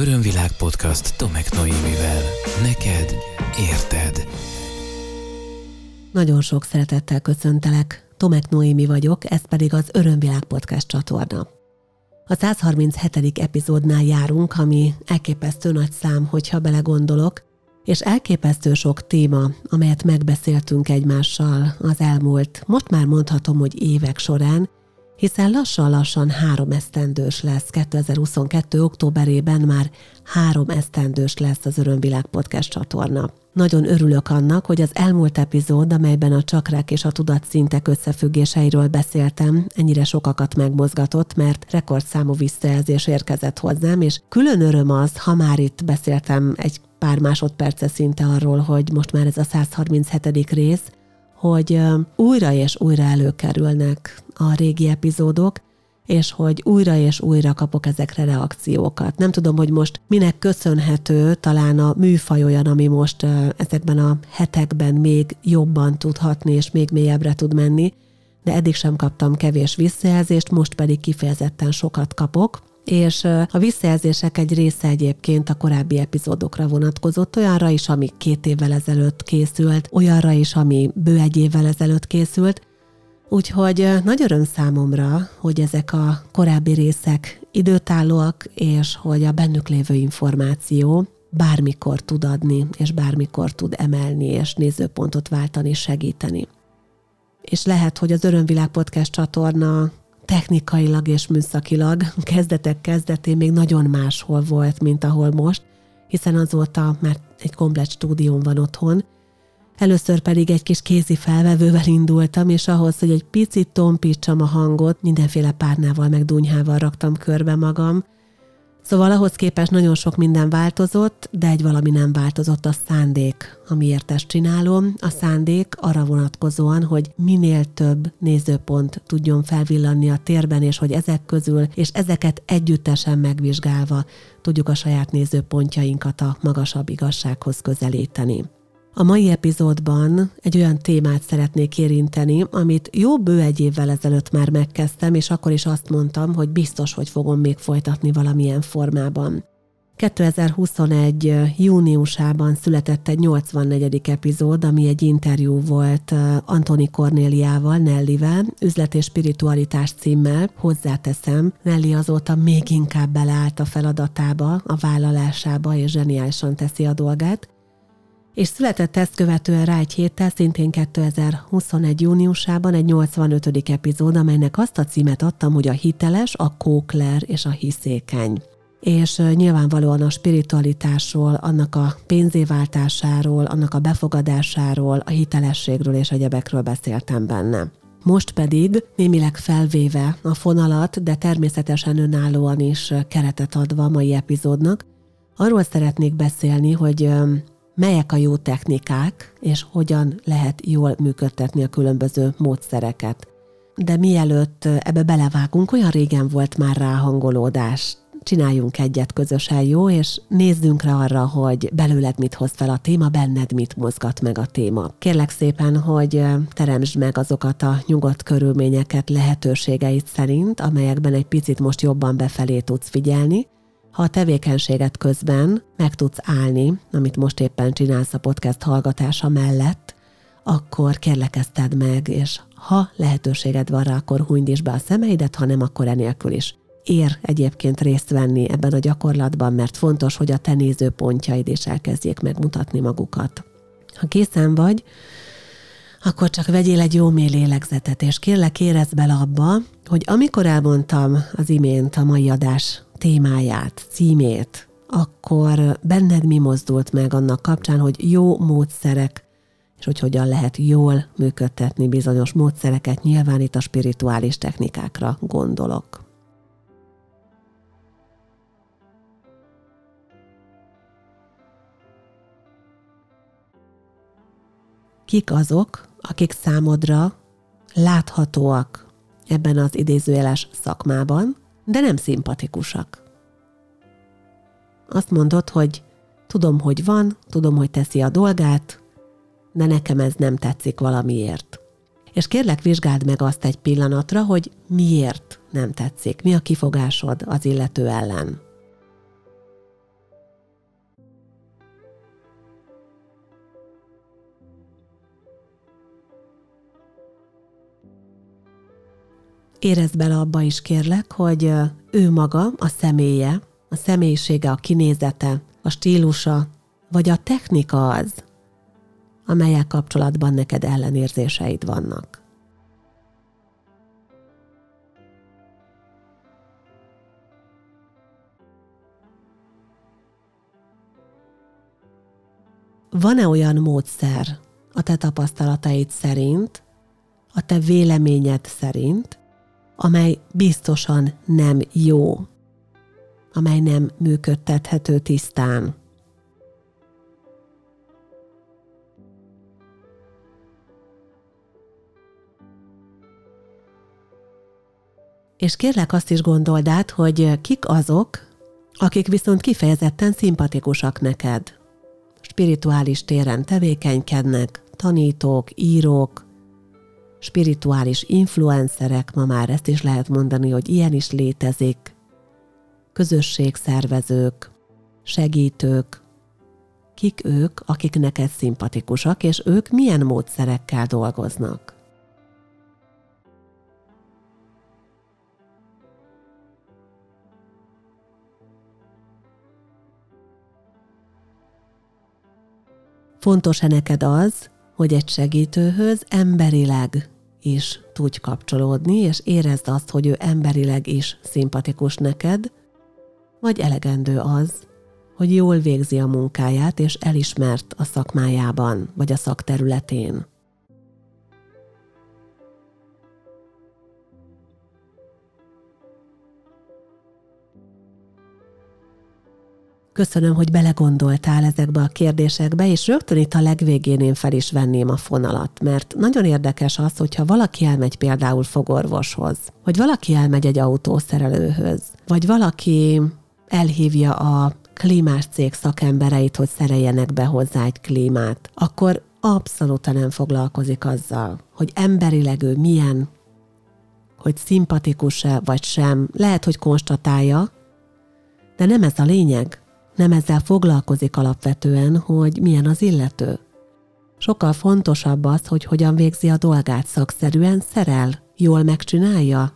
Örömvilág podcast Tomek Noémivel. Neked érted. Nagyon sok szeretettel köszöntelek. Tomek Noémi vagyok, ez pedig az Örömvilág podcast csatorna. A 137. epizódnál járunk, ami elképesztő nagy szám, hogyha belegondolok, és elképesztő sok téma, amelyet megbeszéltünk egymással az elmúlt, most már mondhatom, hogy évek során, hiszen lassan-lassan három esztendős lesz, 2022. októberében már három esztendős lesz az Örömvilág podcast csatorna. Nagyon örülök annak, hogy az elmúlt epizód, amelyben a csakrák és a tudatszintek összefüggéseiről beszéltem, ennyire sokakat megmozgatott, mert rekordszámú visszajelzés érkezett hozzám, és külön öröm az, ha már itt beszéltem egy pár másodperce szinte arról, hogy most már ez a 137. rész, hogy újra és újra előkerülnek a régi epizódok, és hogy újra és újra kapok ezekre reakciókat. Nem tudom, hogy most minek köszönhető, talán a műfaj olyan, ami most ezekben a hetekben még jobban tudhatni, és még mélyebbre tud menni, de eddig sem kaptam kevés visszajelzést, most pedig kifejezetten sokat kapok, és a visszajelzések egy része egyébként a korábbi epizódokra vonatkozott, olyanra is, ami két évvel ezelőtt készült, olyanra is, ami bő egy évvel ezelőtt készült, Úgyhogy nagy öröm számomra, hogy ezek a korábbi részek időtállóak, és hogy a bennük lévő információ bármikor tud adni, és bármikor tud emelni, és nézőpontot váltani, segíteni. És lehet, hogy az Örömvilág Podcast csatorna technikailag és műszakilag kezdetek kezdetén még nagyon máshol volt, mint ahol most, hiszen azóta már egy komplet stúdióm van otthon. Először pedig egy kis kézi felvevővel indultam, és ahhoz, hogy egy picit tompítsam a hangot, mindenféle párnával meg dunyhával raktam körbe magam, Szóval ahhoz képest nagyon sok minden változott, de egy valami nem változott, a szándék, amiért ezt csinálom. A szándék arra vonatkozóan, hogy minél több nézőpont tudjon felvillanni a térben, és hogy ezek közül, és ezeket együttesen megvizsgálva tudjuk a saját nézőpontjainkat a magasabb igazsághoz közelíteni. A mai epizódban egy olyan témát szeretnék érinteni, amit jó bő egy évvel ezelőtt már megkezdtem, és akkor is azt mondtam, hogy biztos, hogy fogom még folytatni valamilyen formában. 2021. júniusában született egy 84. epizód, ami egy interjú volt Antoni Kornéliával, Nellivel, üzlet és spiritualitás címmel. Hozzáteszem, Nelly azóta még inkább beleállt a feladatába, a vállalásába, és zseniálisan teszi a dolgát és született ezt követően rá egy héttel, szintén 2021. júniusában egy 85. epizód, amelynek azt a címet adtam, hogy a hiteles, a kókler és a hiszékeny és nyilvánvalóan a spiritualitásról, annak a pénzéváltásáról, annak a befogadásáról, a hitelességről és egyebekről beszéltem benne. Most pedig némileg felvéve a fonalat, de természetesen önállóan is keretet adva a mai epizódnak, arról szeretnék beszélni, hogy melyek a jó technikák, és hogyan lehet jól működtetni a különböző módszereket. De mielőtt ebbe belevágunk, olyan régen volt már ráhangolódás. Csináljunk egyet közösen, jó, és nézzünk rá arra, hogy belőled mit hoz fel a téma, benned mit mozgat meg a téma. Kérlek szépen, hogy teremtsd meg azokat a nyugodt körülményeket lehetőségeit szerint, amelyekben egy picit most jobban befelé tudsz figyelni, ha a tevékenységet közben meg tudsz állni, amit most éppen csinálsz a podcast hallgatása mellett, akkor kérlek ezt meg, és ha lehetőséged van rá, akkor hunyd is be a szemeidet, ha nem, akkor enélkül is. Ér egyébként részt venni ebben a gyakorlatban, mert fontos, hogy a te nézőpontjaid is elkezdjék megmutatni magukat. Ha készen vagy, akkor csak vegyél egy jó mély lélegzetet, és kérlek érezd bele abba, hogy amikor elmondtam az imént a mai adás témáját, címét, akkor benned mi mozdult meg annak kapcsán, hogy jó módszerek, és hogy hogyan lehet jól működtetni bizonyos módszereket, nyilván itt a spirituális technikákra gondolok. Kik azok, akik számodra láthatóak ebben az idézőjeles szakmában, de nem szimpatikusak. Azt mondod, hogy tudom, hogy van, tudom, hogy teszi a dolgát, de nekem ez nem tetszik valamiért. És kérlek, vizsgáld meg azt egy pillanatra, hogy miért nem tetszik, mi a kifogásod az illető ellen. Érezd bele abba is kérlek, hogy ő maga, a személye, a személyisége, a kinézete, a stílusa, vagy a technika az, amelyek kapcsolatban neked ellenérzéseid vannak. Van-e olyan módszer a te tapasztalataid szerint, a te véleményed szerint, amely biztosan nem jó, amely nem működtethető tisztán. És kérlek azt is gondold át, hogy kik azok, akik viszont kifejezetten szimpatikusak neked. Spirituális téren tevékenykednek, tanítók, írók, spirituális influencerek, ma már ezt is lehet mondani, hogy ilyen is létezik, közösségszervezők, segítők, kik ők, akik neked szimpatikusak, és ők milyen módszerekkel dolgoznak. Fontos-e neked az, hogy egy segítőhöz emberileg is tudj kapcsolódni, és érezd azt, hogy ő emberileg is szimpatikus neked, vagy elegendő az, hogy jól végzi a munkáját, és elismert a szakmájában, vagy a szakterületén. Köszönöm, hogy belegondoltál ezekbe a kérdésekbe, és rögtön itt a legvégén én fel is venném a fonalat, mert nagyon érdekes az, hogyha valaki elmegy például fogorvoshoz, vagy valaki elmegy egy autószerelőhöz, vagy valaki elhívja a klímás cég szakembereit, hogy szereljenek be hozzá egy klímát, akkor abszolút nem foglalkozik azzal, hogy emberileg ő milyen, hogy szimpatikus-e vagy sem, lehet, hogy konstatálja, de nem ez a lényeg nem ezzel foglalkozik alapvetően, hogy milyen az illető. Sokkal fontosabb az, hogy hogyan végzi a dolgát szakszerűen, szerel, jól megcsinálja.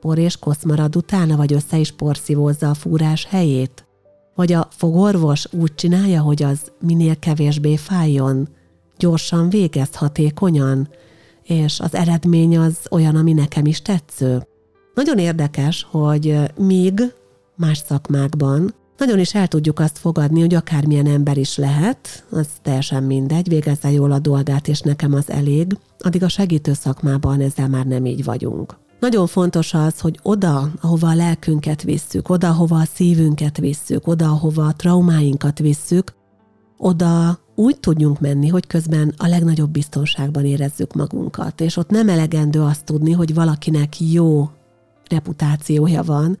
Por és kosz utána, vagy össze is porszívózza a fúrás helyét. Vagy a fogorvos úgy csinálja, hogy az minél kevésbé fájjon, gyorsan végez hatékonyan, és az eredmény az olyan, ami nekem is tetsző. Nagyon érdekes, hogy míg más szakmákban nagyon is el tudjuk azt fogadni, hogy akármilyen ember is lehet, az teljesen mindegy, végezze jól a dolgát, és nekem az elég, addig a segítő szakmában ezzel már nem így vagyunk. Nagyon fontos az, hogy oda, ahova a lelkünket visszük, oda, ahova a szívünket visszük, oda, ahova a traumáinkat visszük, oda úgy tudjunk menni, hogy közben a legnagyobb biztonságban érezzük magunkat. És ott nem elegendő azt tudni, hogy valakinek jó reputációja van,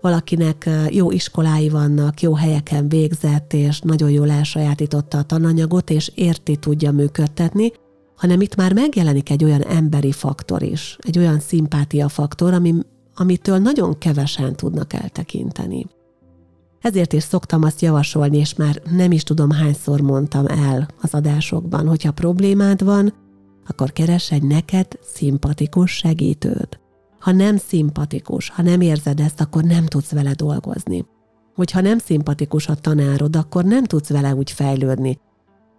valakinek jó iskolái vannak, jó helyeken végzett, és nagyon jól elsajátította a tananyagot, és érti tudja működtetni, hanem itt már megjelenik egy olyan emberi faktor is, egy olyan szimpátia faktor, ami, amitől nagyon kevesen tudnak eltekinteni. Ezért is szoktam azt javasolni, és már nem is tudom hányszor mondtam el az adásokban, hogyha problémád van, akkor keres egy neked szimpatikus segítőt. Ha nem szimpatikus, ha nem érzed ezt, akkor nem tudsz vele dolgozni. Hogyha nem szimpatikus a tanárod, akkor nem tudsz vele úgy fejlődni.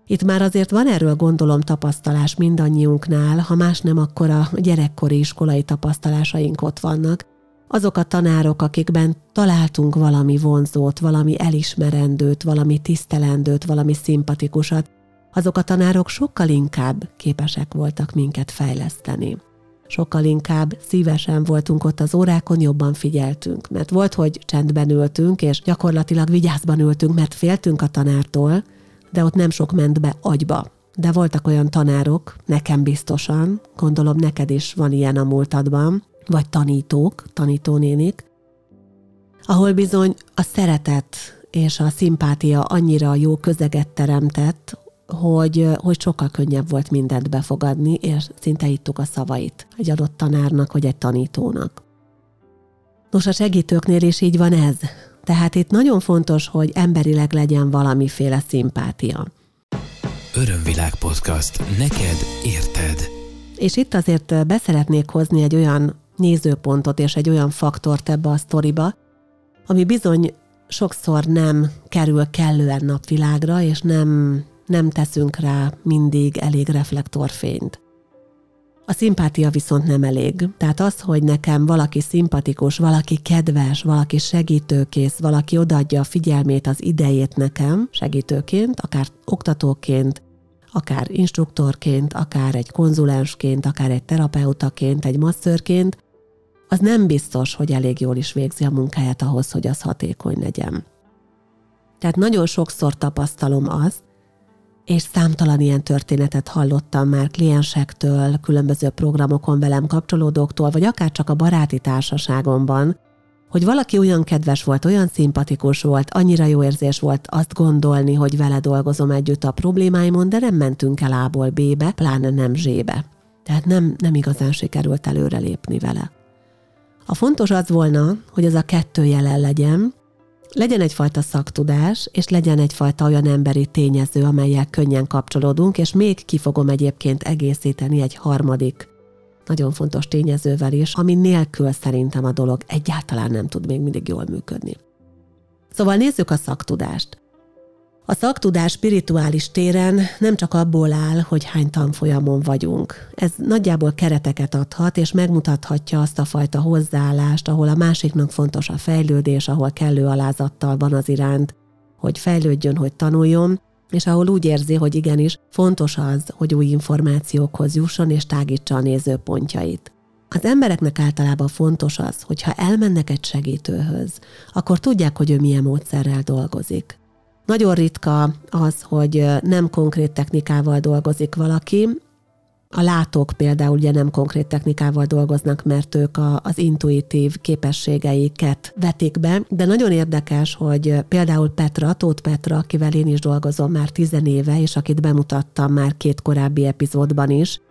Itt már azért van erről gondolom tapasztalás mindannyiunknál, ha más nem, akkor a gyerekkori iskolai tapasztalásaink ott vannak. Azok a tanárok, akikben találtunk valami vonzót, valami elismerendőt, valami tisztelendőt, valami szimpatikusat, azok a tanárok sokkal inkább képesek voltak minket fejleszteni sokkal inkább szívesen voltunk ott az órákon, jobban figyeltünk. Mert volt, hogy csendben ültünk, és gyakorlatilag vigyázban ültünk, mert féltünk a tanártól, de ott nem sok ment be agyba. De voltak olyan tanárok, nekem biztosan, gondolom neked is van ilyen a múltadban, vagy tanítók, tanítónénik, ahol bizony a szeretet és a szimpátia annyira jó közeget teremtett, hogy, hogy sokkal könnyebb volt mindent befogadni, és szinte ittuk a szavait egy adott tanárnak, vagy egy tanítónak. Nos, a segítőknél is így van ez. Tehát itt nagyon fontos, hogy emberileg legyen valamiféle szimpátia. Örömvilág podcast. Neked érted. És itt azért beszeretnék hozni egy olyan nézőpontot és egy olyan faktort ebbe a sztoriba, ami bizony sokszor nem kerül kellően napvilágra, és nem, nem teszünk rá mindig elég reflektorfényt. A szimpátia viszont nem elég. Tehát az, hogy nekem valaki szimpatikus, valaki kedves, valaki segítőkész, valaki odaadja a figyelmét, az idejét nekem segítőként, akár oktatóként, akár instruktorként, akár egy konzulensként, akár egy terapeutaként, egy masszörként, az nem biztos, hogy elég jól is végzi a munkáját ahhoz, hogy az hatékony legyen. Tehát nagyon sokszor tapasztalom azt, és számtalan ilyen történetet hallottam már kliensektől, különböző programokon velem kapcsolódóktól, vagy akár csak a baráti társaságomban, hogy valaki olyan kedves volt, olyan szimpatikus volt, annyira jó érzés volt azt gondolni, hogy vele dolgozom együtt a problémáimon, de nem mentünk el A-ból B-be, pláne nem Z-be. Tehát nem, nem igazán sikerült előrelépni vele. A fontos az volna, hogy ez a kettő jelen legyen, legyen egyfajta szaktudás, és legyen egyfajta olyan emberi tényező, amelyel könnyen kapcsolódunk, és még ki fogom egyébként egészíteni egy harmadik nagyon fontos tényezővel is, ami nélkül szerintem a dolog egyáltalán nem tud még mindig jól működni. Szóval nézzük a szaktudást. A szaktudás spirituális téren nem csak abból áll, hogy hány tanfolyamon vagyunk. Ez nagyjából kereteket adhat, és megmutathatja azt a fajta hozzáállást, ahol a másiknak fontos a fejlődés, ahol kellő alázattal van az iránt, hogy fejlődjön, hogy tanuljon, és ahol úgy érzi, hogy igenis fontos az, hogy új információkhoz jusson és tágítsa a nézőpontjait. Az embereknek általában fontos az, hogy ha elmennek egy segítőhöz, akkor tudják, hogy ő milyen módszerrel dolgozik. Nagyon ritka az, hogy nem konkrét technikával dolgozik valaki, a látók például ugye nem konkrét technikával dolgoznak, mert ők a, az intuitív képességeiket vetik be, de nagyon érdekes, hogy például Petra, Tóth Petra, akivel én is dolgozom már tizenéve, és akit bemutattam már két korábbi epizódban is,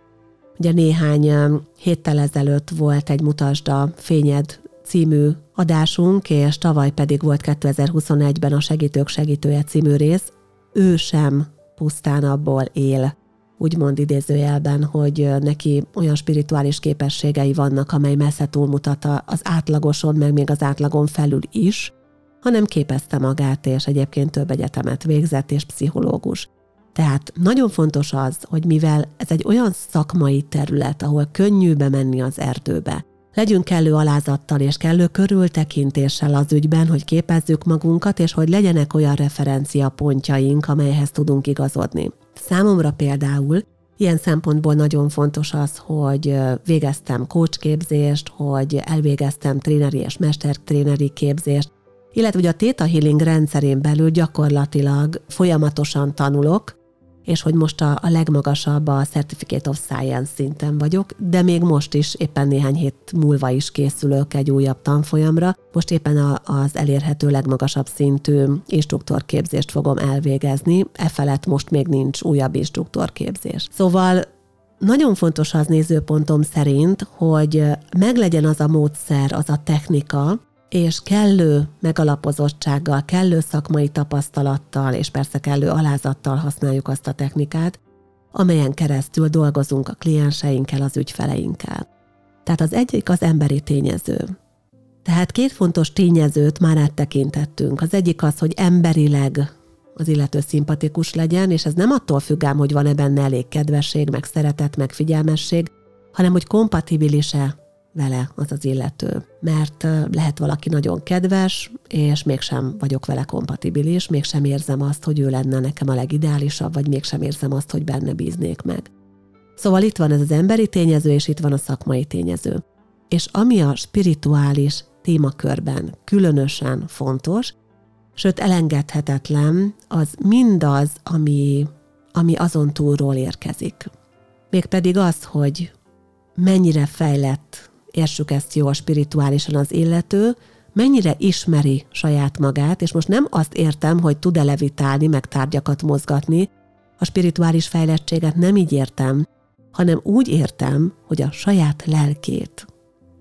Ugye néhány héttel ezelőtt volt egy Mutasd a fényed című adásunk, és tavaly pedig volt 2021-ben a Segítők segítője című rész. Ő sem pusztán abból él, úgymond idézőjelben, hogy neki olyan spirituális képességei vannak, amely messze túlmutat az átlagoson, meg még az átlagon felül is, hanem képezte magát, és egyébként több egyetemet végzett, és pszichológus. Tehát nagyon fontos az, hogy mivel ez egy olyan szakmai terület, ahol könnyű bemenni az erdőbe, legyünk kellő alázattal és kellő körültekintéssel az ügyben, hogy képezzük magunkat, és hogy legyenek olyan referenciapontjaink, amelyhez tudunk igazodni. Számomra például Ilyen szempontból nagyon fontos az, hogy végeztem coachképzést, hogy elvégeztem tréneri és mestertréneri képzést, illetve hogy a Theta Healing rendszerén belül gyakorlatilag folyamatosan tanulok, és hogy most a, a legmagasabb a Certificate of Science szinten vagyok, de még most is éppen néhány hét múlva is készülök egy újabb tanfolyamra. Most éppen a, az elérhető legmagasabb szintű instruktorképzést fogom elvégezni, e felett most még nincs újabb instruktorképzés. Szóval nagyon fontos az nézőpontom szerint, hogy meglegyen az a módszer, az a technika, és kellő megalapozottsággal, kellő szakmai tapasztalattal, és persze kellő alázattal használjuk azt a technikát, amelyen keresztül dolgozunk a klienseinkkel, az ügyfeleinkkel. Tehát az egyik az emberi tényező. Tehát két fontos tényezőt már áttekintettünk. Az egyik az, hogy emberileg az illető szimpatikus legyen, és ez nem attól függ ám, hogy van-e benne elég kedvesség, meg szeretet, meg figyelmesség, hanem hogy kompatibilis-e vele az az illető. Mert lehet valaki nagyon kedves, és mégsem vagyok vele kompatibilis, mégsem érzem azt, hogy ő lenne nekem a legideálisabb, vagy mégsem érzem azt, hogy benne bíznék meg. Szóval itt van ez az emberi tényező, és itt van a szakmai tényező. És ami a spirituális témakörben különösen fontos, sőt elengedhetetlen, az mindaz, ami, ami azon túlról érkezik. Mégpedig az, hogy mennyire fejlett értsük ezt jól spirituálisan az illető, mennyire ismeri saját magát, és most nem azt értem, hogy tud-e levitálni, meg tárgyakat mozgatni, a spirituális fejlettséget nem így értem, hanem úgy értem, hogy a saját lelkét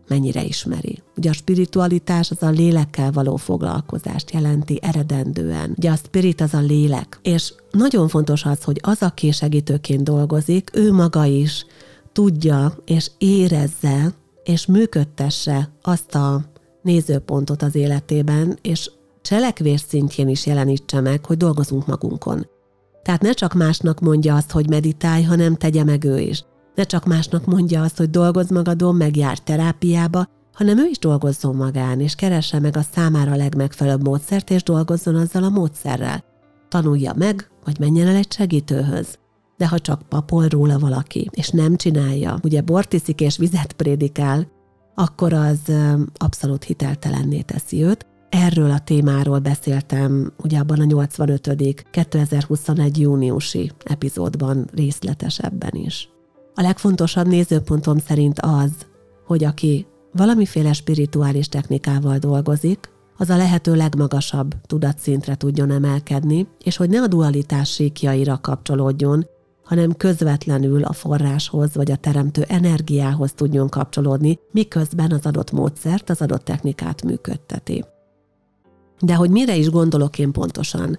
mennyire ismeri. Ugye a spiritualitás az a lélekkel való foglalkozást jelenti eredendően. Ugye a spirit az a lélek. És nagyon fontos az, hogy az, aki segítőként dolgozik, ő maga is tudja és érezze, és működtesse azt a nézőpontot az életében, és cselekvés szintjén is jelenítse meg, hogy dolgozunk magunkon. Tehát ne csak másnak mondja azt, hogy meditálj, hanem tegye meg ő is. Ne csak másnak mondja azt, hogy dolgozz magadon, meg jár terápiába, hanem ő is dolgozzon magán, és keresse meg a számára legmegfelelőbb módszert, és dolgozzon azzal a módszerrel. Tanulja meg, vagy menjen el egy segítőhöz. De ha csak papol róla valaki, és nem csinálja, ugye bortiszik és vizet prédikál, akkor az abszolút hiteltelenné teszi őt. Erről a témáról beszéltem ugye abban a 85. 2021. júniusi epizódban részletesebben is. A legfontosabb nézőpontom szerint az, hogy aki valamiféle spirituális technikával dolgozik, az a lehető legmagasabb tudatszintre tudjon emelkedni, és hogy ne a dualitás síkjaira kapcsolódjon, hanem közvetlenül a forráshoz vagy a teremtő energiához tudjon kapcsolódni, miközben az adott módszert, az adott technikát működteti. De hogy mire is gondolok én pontosan?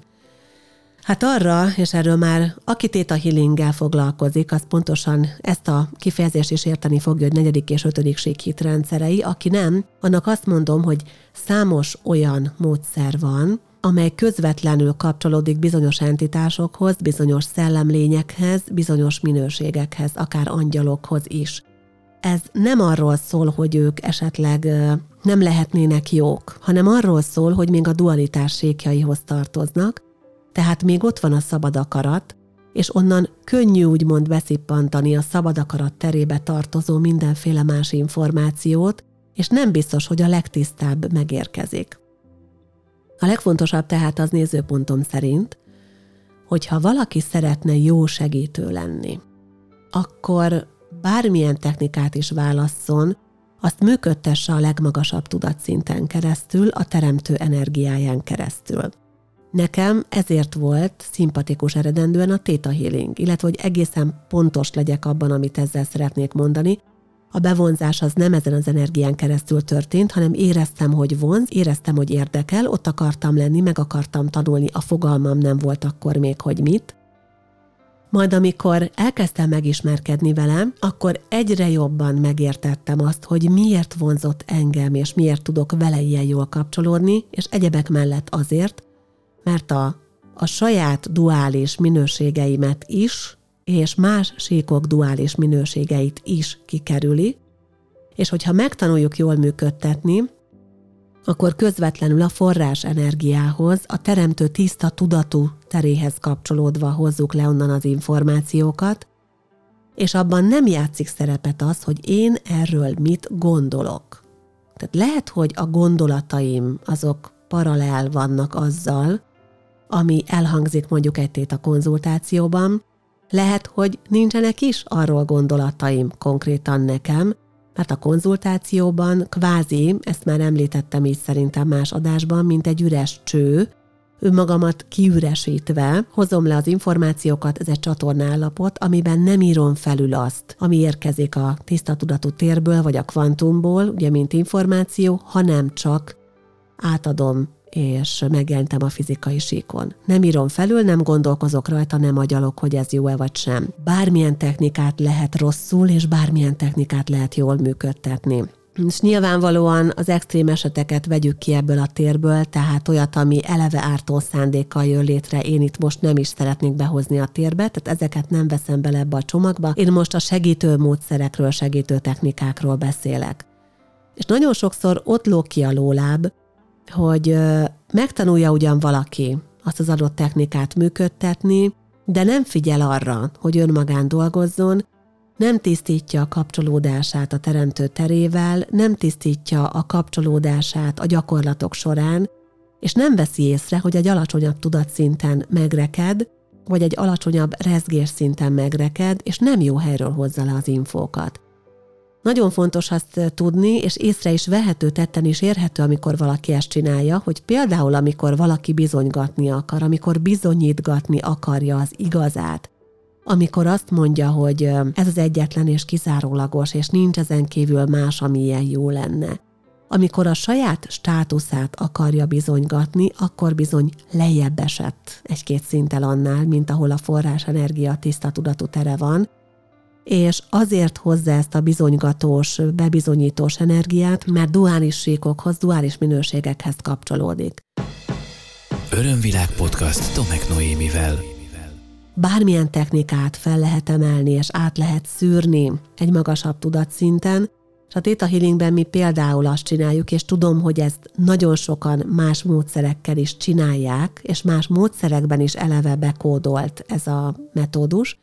Hát arra, és erről már aki Theta Healinggel foglalkozik, az pontosan ezt a kifejezést is érteni fogja, hogy negyedik és ötödik síkhit rendszerei. Aki nem, annak azt mondom, hogy számos olyan módszer van, amely közvetlenül kapcsolódik bizonyos entitásokhoz, bizonyos szellemlényekhez, bizonyos minőségekhez, akár angyalokhoz is. Ez nem arról szól, hogy ők esetleg nem lehetnének jók, hanem arról szól, hogy még a dualitás sékjaihoz tartoznak, tehát még ott van a szabad akarat, és onnan könnyű úgymond beszippantani a szabad akarat terébe tartozó mindenféle más információt, és nem biztos, hogy a legtisztább megérkezik. A legfontosabb tehát az nézőpontom szerint, hogyha valaki szeretne jó segítő lenni, akkor bármilyen technikát is válasszon, azt működtesse a legmagasabb tudatszinten keresztül, a teremtő energiáján keresztül. Nekem ezért volt szimpatikus eredendően a Theta Healing, illetve hogy egészen pontos legyek abban, amit ezzel szeretnék mondani, a bevonzás az nem ezen az energián keresztül történt, hanem éreztem, hogy vonz, éreztem, hogy érdekel, ott akartam lenni, meg akartam tanulni, a fogalmam nem volt akkor még, hogy mit. Majd amikor elkezdtem megismerkedni velem, akkor egyre jobban megértettem azt, hogy miért vonzott engem, és miért tudok vele ilyen jól kapcsolódni, és egyebek mellett azért, mert a, a saját duális minőségeimet is és más síkok duális minőségeit is kikerüli, és hogyha megtanuljuk jól működtetni, akkor közvetlenül a forrás energiához, a teremtő tiszta tudatú teréhez kapcsolódva hozzuk le onnan az információkat, és abban nem játszik szerepet az, hogy én erről mit gondolok. Tehát lehet, hogy a gondolataim azok paralel vannak azzal, ami elhangzik mondjuk egy a konzultációban, lehet, hogy nincsenek is arról gondolataim konkrétan nekem, mert a konzultációban kvázi, ezt már említettem is szerintem más adásban, mint egy üres cső, önmagamat kiüresítve hozom le az információkat, ez egy csatornállapot, amiben nem írom felül azt, ami érkezik a tiszta tudatú térből, vagy a kvantumból, ugye mint információ, hanem csak átadom és megjelentem a fizikai síkon. Nem írom felül, nem gondolkozok rajta, nem agyalok, hogy ez jó-e vagy sem. Bármilyen technikát lehet rosszul, és bármilyen technikát lehet jól működtetni. És nyilvánvalóan az extrém eseteket vegyük ki ebből a térből, tehát olyat, ami eleve ártó szándékkal jön létre, én itt most nem is szeretnék behozni a térbe, tehát ezeket nem veszem bele ebbe a csomagba. Én most a segítő módszerekről, segítő technikákról beszélek. És nagyon sokszor ott lók ki a lóláb, hogy megtanulja ugyan valaki azt az adott technikát működtetni, de nem figyel arra, hogy önmagán dolgozzon, nem tisztítja a kapcsolódását a teremtő terével, nem tisztítja a kapcsolódását a gyakorlatok során, és nem veszi észre, hogy egy alacsonyabb tudatszinten megreked, vagy egy alacsonyabb rezgés szinten megreked, és nem jó helyről hozza le az infókat. Nagyon fontos azt tudni, és észre is vehető, tetten is érhető, amikor valaki ezt csinálja, hogy például amikor valaki bizonygatni akar, amikor bizonyítgatni akarja az igazát, amikor azt mondja, hogy ez az egyetlen és kizárólagos, és nincs ezen kívül más, ami ilyen jó lenne. Amikor a saját státuszát akarja bizonygatni, akkor bizony lejjebb esett egy-két szinttel annál, mint ahol a forrás energia tiszta tudatú tere van, és azért hozza ezt a bizonygatós, bebizonyítós energiát, mert duális síkokhoz, duális minőségekhez kapcsolódik. Örömvilág podcast Tomek Noémivel. Bármilyen technikát fel lehet emelni, és át lehet szűrni egy magasabb tudatszinten, és a Theta Healingben mi például azt csináljuk, és tudom, hogy ezt nagyon sokan más módszerekkel is csinálják, és más módszerekben is eleve bekódolt ez a metódus,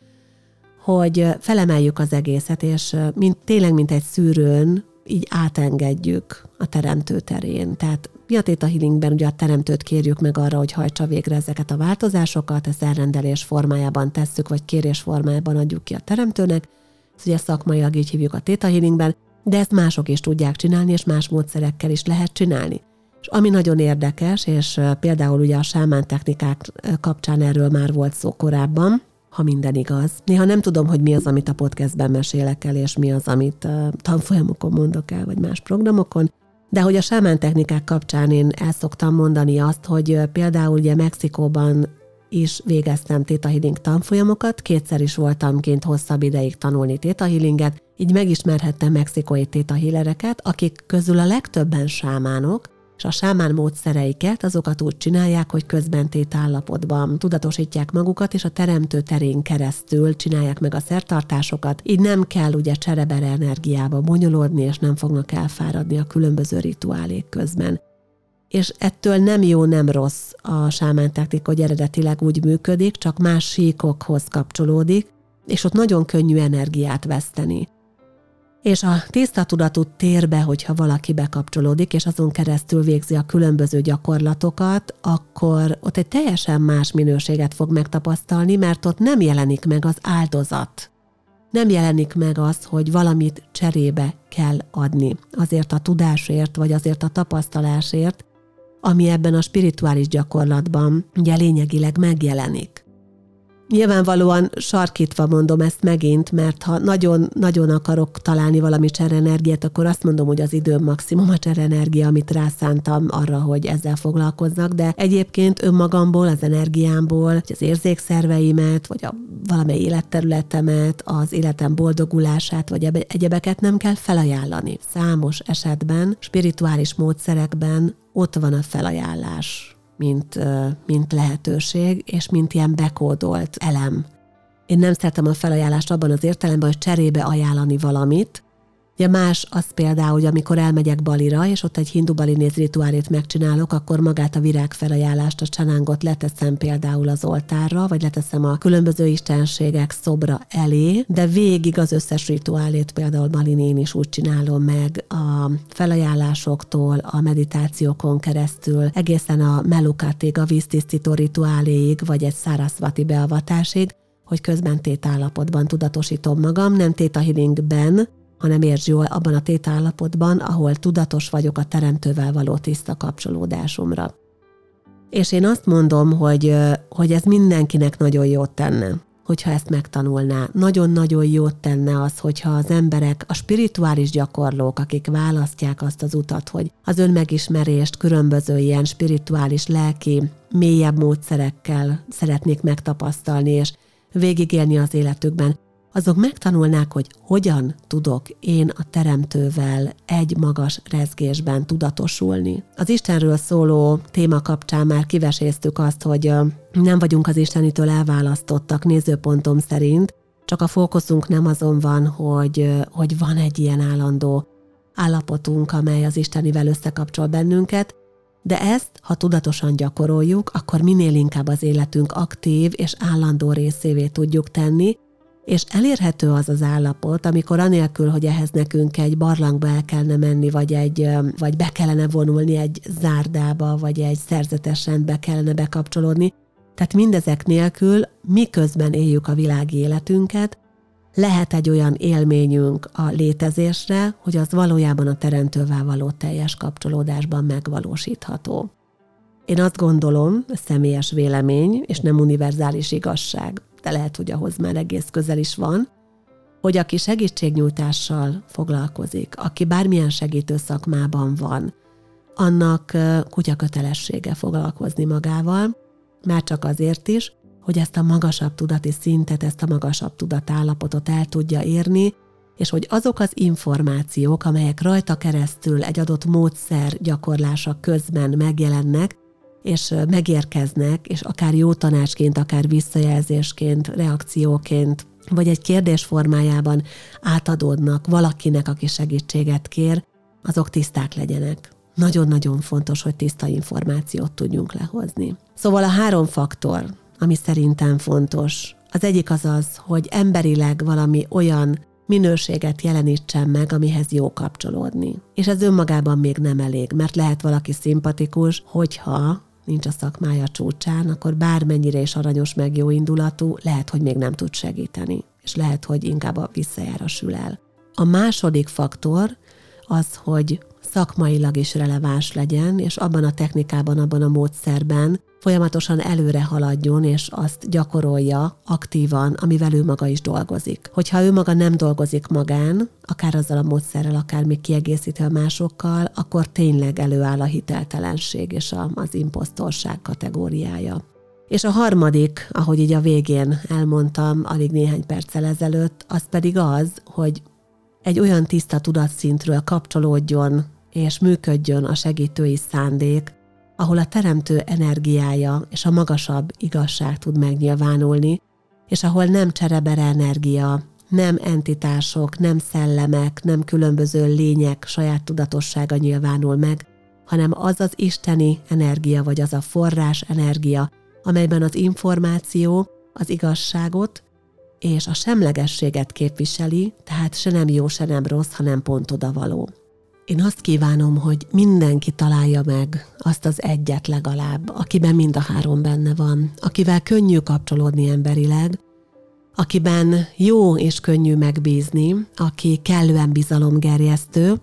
hogy felemeljük az egészet, és mint, tényleg, mint egy szűrőn, így átengedjük a teremtő terén. Tehát mi a Theta Healingben ugye a teremtőt kérjük meg arra, hogy hajtsa végre ezeket a változásokat, ezt elrendelés formájában tesszük, vagy kérés formájában adjuk ki a teremtőnek, ezt ugye szakmailag így hívjuk a Theta Healingben, de ezt mások is tudják csinálni, és más módszerekkel is lehet csinálni. És ami nagyon érdekes, és például ugye a sámán technikák kapcsán erről már volt szó korábban, ha minden igaz. Néha nem tudom, hogy mi az, amit a podcastben mesélek el, és mi az, amit tanfolyamokon mondok el, vagy más programokon, de hogy a sámán technikák kapcsán én el szoktam mondani azt, hogy például ugye Mexikóban is végeztem Theta Healing tanfolyamokat, kétszer is voltam kint hosszabb ideig tanulni Theta Healinget, így megismerhettem mexikói Theta akik közül a legtöbben sámánok, és a sámán módszereiket azokat úgy csinálják, hogy közben tét állapotban tudatosítják magukat, és a teremtő terén keresztül csinálják meg a szertartásokat. Így nem kell ugye cserebere energiába bonyolódni, és nem fognak elfáradni a különböző rituálék közben és ettől nem jó, nem rossz a sámán technika, hogy eredetileg úgy működik, csak más síkokhoz kapcsolódik, és ott nagyon könnyű energiát veszteni. És a tiszta tudatú térbe, hogyha valaki bekapcsolódik, és azon keresztül végzi a különböző gyakorlatokat, akkor ott egy teljesen más minőséget fog megtapasztalni, mert ott nem jelenik meg az áldozat. Nem jelenik meg az, hogy valamit cserébe kell adni. Azért a tudásért, vagy azért a tapasztalásért, ami ebben a spirituális gyakorlatban ugye lényegileg megjelenik. Nyilvánvalóan sarkítva mondom ezt megint, mert ha nagyon-nagyon akarok találni valami cserenergiát, akkor azt mondom, hogy az időm maximum a cserenergia, amit rászántam arra, hogy ezzel foglalkoznak, de egyébként önmagamból, az energiámból, vagy az érzékszerveimet, vagy a valamely életterületemet, az életem boldogulását, vagy egyebeket nem kell felajánlani. Számos esetben, spirituális módszerekben ott van a felajánlás, mint, mint lehetőség, és mint ilyen bekódolt elem. Én nem szeretem a felajánlást abban az értelemben, hogy cserébe ajánlani valamit, Ugye más az például, hogy amikor elmegyek Balira, és ott egy hindu balinéz rituálét megcsinálok, akkor magát a virágfelajánlást, a csanángot leteszem például az oltárra, vagy leteszem a különböző istenségek szobra elé, de végig az összes rituálét például Balinén is úgy csinálom meg a felajánlásoktól, a meditációkon keresztül, egészen a melukátig, a víztisztító rituáléig, vagy egy száraszvati beavatásig, hogy közben tétállapotban tudatosítom magam, nem téta healingben, hanem érts jól abban a tétállapotban, ahol tudatos vagyok a teremtővel való tiszta kapcsolódásomra. És én azt mondom, hogy, hogy ez mindenkinek nagyon jót tenne, hogyha ezt megtanulná. Nagyon-nagyon jót tenne az, hogyha az emberek, a spirituális gyakorlók, akik választják azt az utat, hogy az önmegismerést különböző ilyen spirituális, lelki, mélyebb módszerekkel szeretnék megtapasztalni, és végigélni az életükben, azok megtanulnák, hogy hogyan tudok én a teremtővel egy magas rezgésben tudatosulni. Az Istenről szóló téma kapcsán már kiveséztük azt, hogy nem vagyunk az Istenitől elválasztottak nézőpontom szerint, csak a fókuszunk nem azon van, hogy, hogy van egy ilyen állandó állapotunk, amely az Istenivel összekapcsol bennünket, de ezt, ha tudatosan gyakoroljuk, akkor minél inkább az életünk aktív és állandó részévé tudjuk tenni, és elérhető az az állapot, amikor anélkül, hogy ehhez nekünk egy barlangba el kellene menni, vagy, egy, vagy be kellene vonulni egy zárdába, vagy egy szerzetes rendbe kellene bekapcsolódni, tehát mindezek nélkül, miközben éljük a világi életünket, lehet egy olyan élményünk a létezésre, hogy az valójában a teremtővel való teljes kapcsolódásban megvalósítható. Én azt gondolom, személyes vélemény, és nem univerzális igazság, de lehet, hogy ahhoz már egész közel is van, hogy aki segítségnyújtással foglalkozik, aki bármilyen segítő szakmában van, annak kutya kötelessége foglalkozni magával, már csak azért is, hogy ezt a magasabb tudati szintet, ezt a magasabb tudatállapotot el tudja érni, és hogy azok az információk, amelyek rajta keresztül egy adott módszer gyakorlása közben megjelennek, és megérkeznek, és akár jó tanácsként, akár visszajelzésként, reakcióként, vagy egy kérdés formájában átadódnak valakinek, aki segítséget kér, azok tiszták legyenek. Nagyon-nagyon fontos, hogy tiszta információt tudjunk lehozni. Szóval a három faktor, ami szerintem fontos, az egyik az az, hogy emberileg valami olyan minőséget jelenítsen meg, amihez jó kapcsolódni. És ez önmagában még nem elég, mert lehet valaki szimpatikus, hogyha nincs a szakmája csúcsán, akkor bármennyire is aranyos meg jó indulatú, lehet, hogy még nem tud segíteni, és lehet, hogy inkább a visszajárasül el. A második faktor az, hogy szakmailag is releváns legyen, és abban a technikában, abban a módszerben folyamatosan előre haladjon, és azt gyakorolja aktívan, amivel ő maga is dolgozik. Hogyha ő maga nem dolgozik magán, akár azzal a módszerrel, akár még kiegészíti a másokkal, akkor tényleg előáll a hiteltelenség és az imposztorság kategóriája. És a harmadik, ahogy így a végén elmondtam, alig néhány perccel ezelőtt, az pedig az, hogy egy olyan tiszta tudatszintről kapcsolódjon és működjön a segítői szándék, ahol a teremtő energiája és a magasabb igazság tud megnyilvánulni, és ahol nem cserebere energia, nem entitások, nem szellemek, nem különböző lények saját tudatossága nyilvánul meg, hanem az az isteni energia, vagy az a forrás energia, amelyben az információ, az igazságot és a semlegességet képviseli, tehát se nem jó, se nem rossz, hanem pont odavaló. Én azt kívánom, hogy mindenki találja meg azt az egyet legalább, akiben mind a három benne van, akivel könnyű kapcsolódni emberileg, akiben jó és könnyű megbízni, aki kellően bizalomgerjesztő,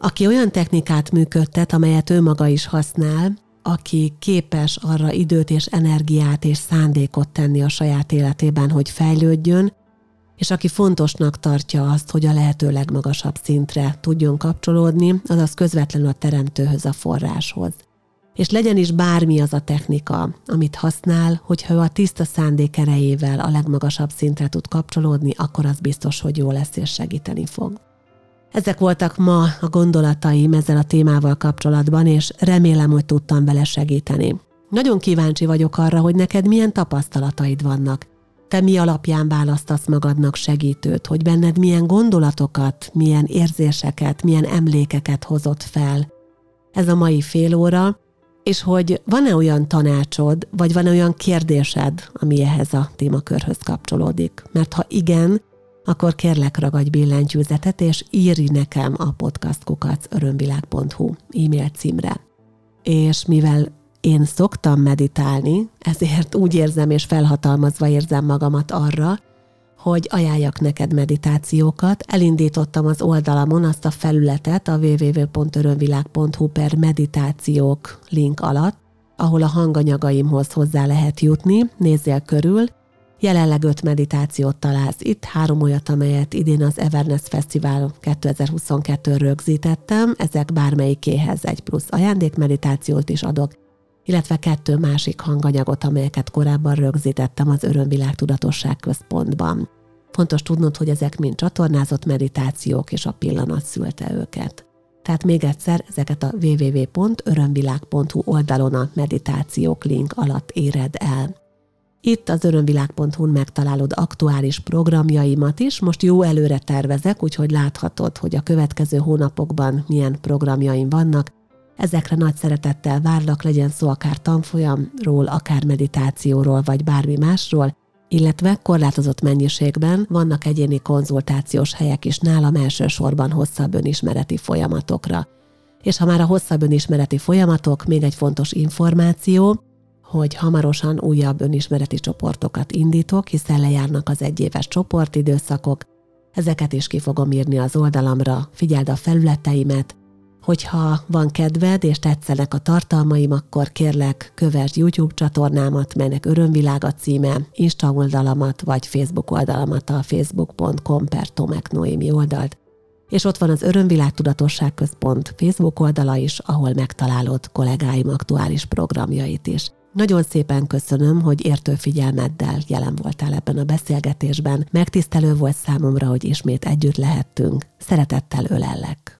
aki olyan technikát működtet, amelyet ő maga is használ, aki képes arra időt és energiát és szándékot tenni a saját életében, hogy fejlődjön, és aki fontosnak tartja azt, hogy a lehető legmagasabb szintre tudjon kapcsolódni, azaz közvetlenül a teremtőhöz, a forráshoz. És legyen is bármi az a technika, amit használ, hogyha ő a tiszta szándék erejével a legmagasabb szintre tud kapcsolódni, akkor az biztos, hogy jó lesz és segíteni fog. Ezek voltak ma a gondolataim ezzel a témával kapcsolatban, és remélem, hogy tudtam vele segíteni. Nagyon kíváncsi vagyok arra, hogy neked milyen tapasztalataid vannak, te mi alapján választasz magadnak segítőt, hogy benned milyen gondolatokat, milyen érzéseket, milyen emlékeket hozott fel ez a mai fél óra, és hogy van-e olyan tanácsod, vagy van-e olyan kérdésed, ami ehhez a témakörhöz kapcsolódik. Mert ha igen, akkor kérlek ragadj billentyűzetet, és írj nekem a podcastkukac örömvilág.hu e-mail címre. És mivel én szoktam meditálni, ezért úgy érzem és felhatalmazva érzem magamat arra, hogy ajánljak neked meditációkat. Elindítottam az oldalamon azt a felületet a www.örömvilág.hu per meditációk link alatt, ahol a hanganyagaimhoz hozzá lehet jutni, nézzél körül. Jelenleg öt meditációt találsz itt, három olyat, amelyet idén az Everness Fesztivál 2022 rögzítettem, ezek bármelyikéhez egy plusz ajándékmeditációt is adok, illetve kettő másik hanganyagot, amelyeket korábban rögzítettem az Örömvilág Tudatosság Központban. Fontos tudnod, hogy ezek mind csatornázott meditációk, és a pillanat szülte őket. Tehát még egyszer ezeket a www.örömvilág.hu oldalon a meditációk link alatt éred el. Itt az örömvilág.hu-n megtalálod aktuális programjaimat is, most jó előre tervezek, úgyhogy láthatod, hogy a következő hónapokban milyen programjaim vannak, Ezekre nagy szeretettel várlak, legyen szó akár tanfolyamról, akár meditációról, vagy bármi másról, illetve korlátozott mennyiségben vannak egyéni konzultációs helyek is nálam elsősorban hosszabb önismereti folyamatokra. És ha már a hosszabb önismereti folyamatok, még egy fontos információ, hogy hamarosan újabb önismereti csoportokat indítok, hiszen lejárnak az egyéves csoportidőszakok, ezeket is ki fogom írni az oldalamra, figyeld a felületeimet, Hogyha van kedved és tetszenek a tartalmaim, akkor kérlek, kövesd YouTube csatornámat, melynek Örömvilág a címe, Insta oldalamat vagy Facebook oldalamat a facebook.com per Tomek Noémi oldalt, és ott van az Örömvilág Tudatosság Központ Facebook oldala is, ahol megtalálod kollégáim aktuális programjait is. Nagyon szépen köszönöm, hogy értő figyelmeddel jelen voltál ebben a beszélgetésben. Megtisztelő volt számomra, hogy ismét együtt lehettünk. Szeretettel ölellek.